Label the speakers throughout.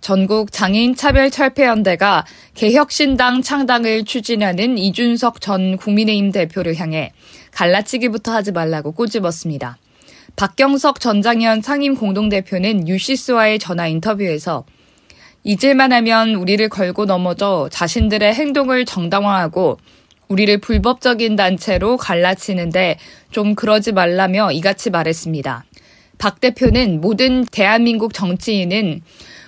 Speaker 1: 전국 장애인 차별 철폐연대가 개혁신당 창당을 추진하는 이준석 전 국민의힘 대표를 향해 갈라치기부터 하지 말라고 꼬집었습니다. 박경석 전 장현 상임 공동대표는 뉴시스와의 전화 인터뷰에서 잊을만 하면 우리를 걸고 넘어져 자신들의 행동을 정당화하고 우리를 불법적인 단체로 갈라치는데 좀 그러지 말라며 이같이 말했습니다. 박 대표는 모든 대한민국 정치인은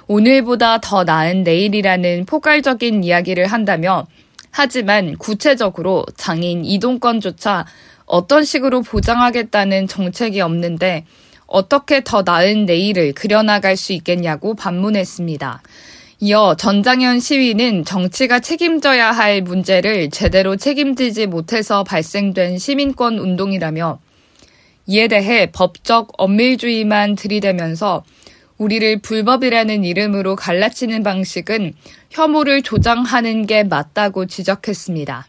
Speaker 1: 오늘보다 더 나은 내일이라는 포괄적인 이야기를 한다며 하지만 구체적으로 장애인 이동권조차 어떤 식으로 보장하겠다는 정책이 없는데 어떻게 더 나은 내일을 그려나갈 수 있겠냐고 반문했습니다. 이어 전장현 시위는 정치가 책임져야 할 문제를 제대로 책임지지 못해서 발생된 시민권 운동이라며 이에 대해 법적 엄밀주의만 들이대면서 우리를 불법이라는 이름으로 갈라치는 방식은 혐오를 조장하는 게 맞다고 지적했습니다.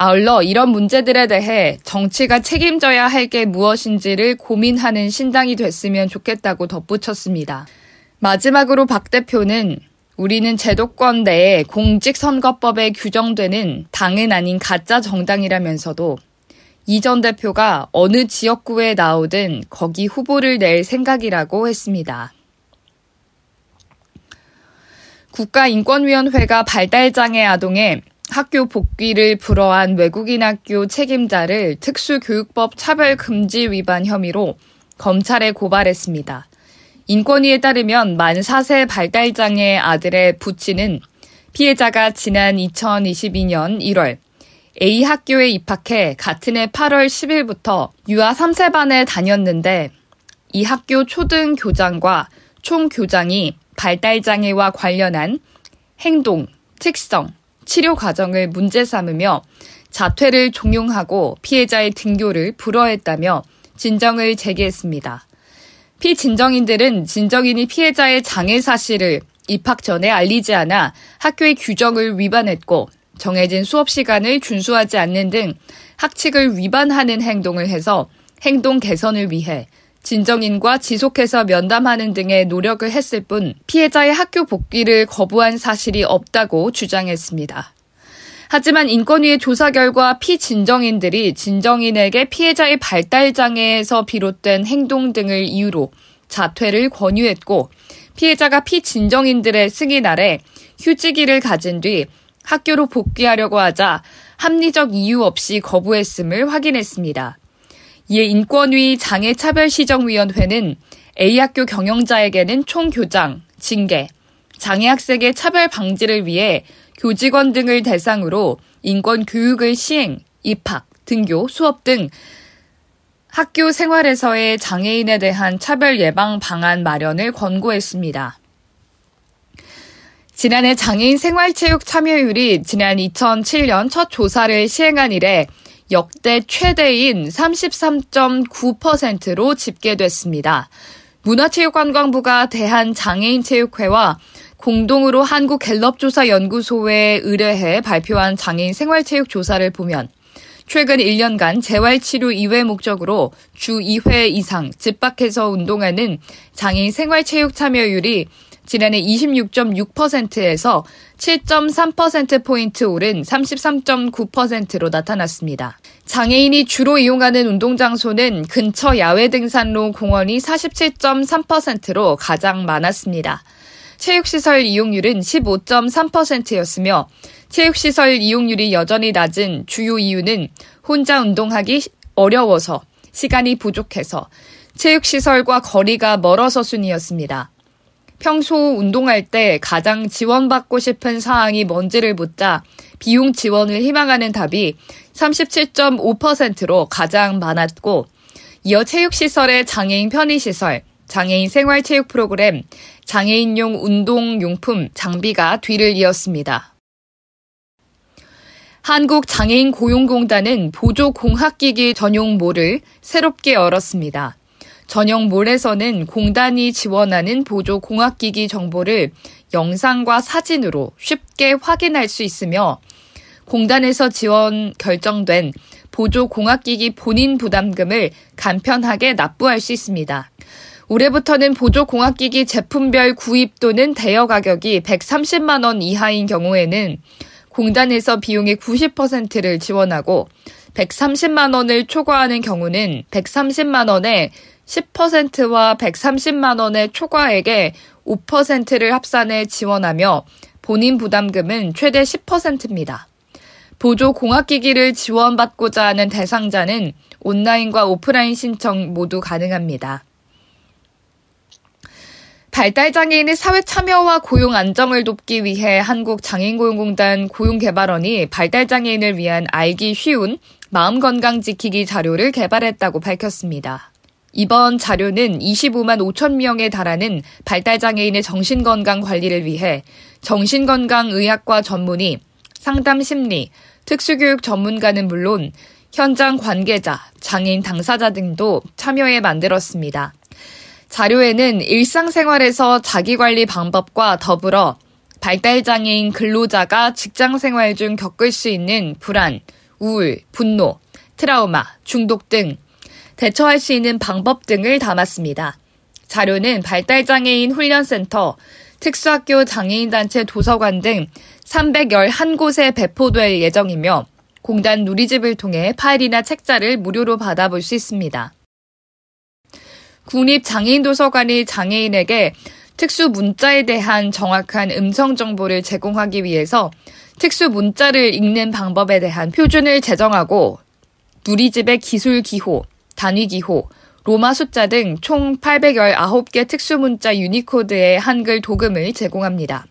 Speaker 1: 아울러 이런 문제들에 대해 정치가 책임져야 할 게 무엇인지를 고민하는 신당이 됐으면 좋겠다고 덧붙였습니다. 마지막으로 박 대표는 우리는 제도권 내에 공직선거법에 규정되는 당은 아닌 가짜 정당이라면서도 이 전 대표가 어느 지역구에 나오든 거기 후보를 낼 생각이라고 했습니다. 국가인권위원회가 발달장애 아동의 학교 복귀를 불허한 외국인 학교 책임자를 특수교육법 차별금지 위반 혐의로 검찰에 고발했습니다. 인권위에 따르면 만 4세 발달장애 아들의 부친은 피해자가 지난 2022년 1월 A 학교에 입학해 같은 해 8월 10일부터 유아 3세 반에 다녔는데 이 학교 초등 교장과 총 교장이 발달장애와 관련한 행동, 특성, 치료 과정을 문제 삼으며 자퇴를 종용하고 피해자의 등교를 불허했다며 진정을 제기했습니다. 피진정인들은 진정인이 피해자의 장애 사실을 입학 전에 알리지 않아 학교의 규정을 위반했고 정해진 수업 시간을 준수하지 않는 등 학칙을 위반하는 행동을 해서 행동 개선을 위해 진정인과 지속해서 면담하는 등의 노력을 했을 뿐 피해자의 학교 복귀를 거부한 사실이 없다고 주장했습니다. 하지만 인권위의 조사 결과 피진정인들이 진정인에게 피해자의 발달장애에서 비롯된 행동 등을 이유로 자퇴를 권유했고 피해자가 피진정인들의 승인 아래 휴직일을 가진 뒤 학교로 복귀하려고 하자 합리적 이유 없이 거부했음을 확인했습니다. 이에 인권위 장애차별시정위원회는 A학교 경영자에게는 총교장, 징계, 장애학생의 차별 방지를 위해 교직원 등을 대상으로 인권 교육을 시행, 입학, 등교, 수업 등 학교 생활에서의 장애인에 대한 차별 예방 방안 마련을 권고했습니다. 지난해 장애인 생활체육 참여율이 지난 2007년 첫 조사를 시행한 이래 역대 최대인 33.9%로 집계됐습니다. 문화체육관광부가 대한장애인체육회와 공동으로 한국갤럽조사연구소에 의뢰해 발표한 장애인 생활체육 조사를 보면 최근 1년간 재활치료 이외 목적으로 주 2회 이상 집 밖에서 운동하는 장애인 생활체육 참여율이 지난해 26.6%에서 7.3%포인트 오른 33.9%로 나타났습니다. 장애인이 주로 이용하는 운동장소는 근처 야외 등산로 공원이 47.3%로 가장 많았습니다. 체육시설 이용률은 15.3%였으며 체육시설 이용률이 여전히 낮은 주요 이유는 혼자 운동하기 어려워서 시간이 부족해서 체육시설과 거리가 멀어서 순이었습니다. 평소 운동할 때 가장 지원받고 싶은 사항이 뭔지를 묻자 비용 지원을 희망하는 답이 37.5%로 가장 많았고 이어 체육시설의 장애인 편의시설, 장애인 생활체육 프로그램, 장애인용 운동용품, 장비가 뒤를 이었습니다. 한국장애인 고용공단은 보조공학기기 전용몰을 새롭게 열었습니다. 전용 몰에서는 공단이 지원하는 보조 공학기기 정보를 영상과 사진으로 쉽게 확인할 수 있으며 공단에서 지원 결정된 보조 공학기기 본인 부담금을 간편하게 납부할 수 있습니다. 올해부터는 보조 공학기기 제품별 구입 또는 대여 가격이 130만 원 이하인 경우에는 공단에서 비용의 90%를 지원하고 130만 원을 초과하는 경우는 130만 원에 10%와 130만 원의 초과액에 5%를 합산해 지원하며 본인 부담금은 최대 10%입니다. 보조 공학기기를 지원받고자 하는 대상자는 온라인과 오프라인 신청 모두 가능합니다. 발달장애인의 사회 참여와 고용 안정을 돕기 위해 한국장애인고용공단 고용개발원이 발달장애인을 위한 알기 쉬운 마음건강 지키기 자료를 개발했다고 밝혔습니다. 이번 자료는 25만 5천 명에 달하는 발달장애인의 정신건강 관리를 위해 정신건강의학과 전문의, 상담심리, 특수교육 전문가는 물론 현장 관계자, 장애인 당사자 등도 참여해 만들었습니다. 자료에는 일상생활에서 자기관리 방법과 더불어 발달장애인 근로자가 직장생활 중 겪을 수 있는 불안, 우울, 분노, 트라우마, 중독 등 대처할 수 있는 방법 등을 담았습니다. 자료는 발달장애인 훈련센터, 특수학교 장애인단체 도서관 등 311곳에 배포될 예정이며 공단 누리집을 통해 파일이나 책자를 무료로 받아볼 수 있습니다. 국립장애인도서관이 장애인에게 특수 문자에 대한 정확한 음성 정보를 제공하기 위해서 특수 문자를 읽는 방법에 대한 표준을 제정하고 누리집의 기술 기호, 단위 기호, 로마 숫자 등 총 819개 특수 문자 유니코드의 한글 독음을 제공합니다.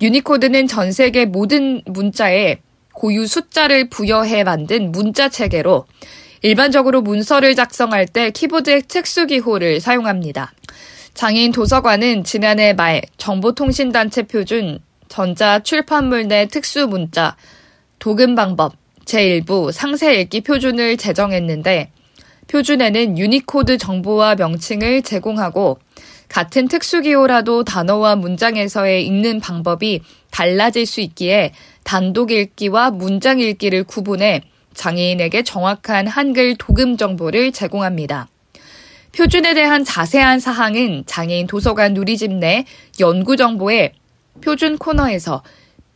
Speaker 1: 유니코드는 전 세계 모든 문자에 고유 숫자를 부여해 만든 문자 체계로 일반적으로 문서를 작성할 때 키보드의 특수기호를 사용합니다. 장애인 도서관은 지난해 말 정보통신단체 표준 전자 출판물 내 특수 문자 독음 방법 제1부 상세 읽기 표준을 제정했는데 표준에는 유니코드 정보와 명칭을 제공하고 같은 특수기호라도 단어와 문장에서의 읽는 방법이 달라질 수 있기에 단독 읽기와 문장 읽기를 구분해 장애인에게 정확한 한글 독음 정보를 제공합니다. 표준에 대한 자세한 사항은 장애인 도서관 누리집 내 연구 정보에 표준 코너에서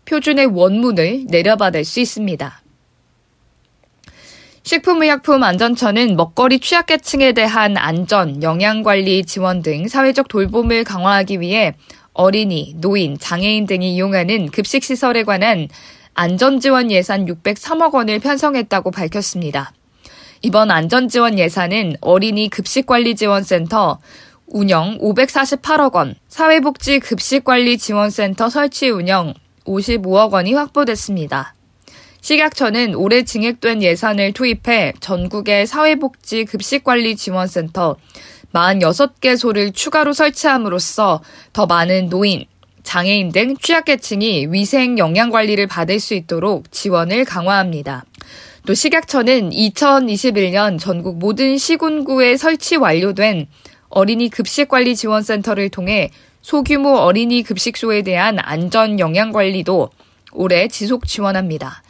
Speaker 1: 표준의 원문을 내려받을 수 있습니다. 식품의약품 안전처는 먹거리 취약계층에 대한 안전, 영양관리 지원 등 사회적 돌봄을 강화하기 위해 어린이, 노인, 장애인 등이 이용하는 급식시설에 관한 안전지원 예산 603억 원을 편성했다고 밝혔습니다. 이번 안전지원 예산은 어린이 급식관리지원센터 운영 548억 원, 사회복지 급식관리지원센터 설치 운영 55억 원이 확보됐습니다. 식약처는 올해 증액된 예산을 투입해 전국의 사회복지 급식관리지원센터 46개소를 추가로 설치함으로써 더 많은 노인, 장애인 등 취약계층이 위생 영양 관리를 받을 수 있도록 지원을 강화합니다. 또 식약처는 2021년 전국 모든 시군구에 설치 완료된 어린이 급식관리 지원센터를 통해 소규모 어린이 급식소에 대한 안전 영양 관리도 올해 지속 지원합니다.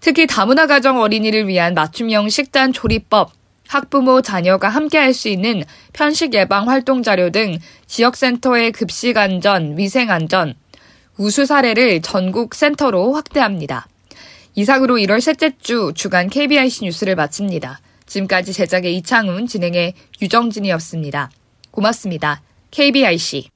Speaker 1: 특히 다문화 가정 어린이를 위한 맞춤형 식단 조리법, 학부모 자녀가 함께 할 수 있는 편식 예방 활동 자료 등 지역센터의 급식 안전, 위생 안전, 우수 사례를 전국 센터로 확대합니다. 이상으로 1월 셋째 주 주간 KBIC 뉴스를 마칩니다. 지금까지 제작의 이창훈, 진행의 유정진이었습니다. 고맙습니다. KBIC.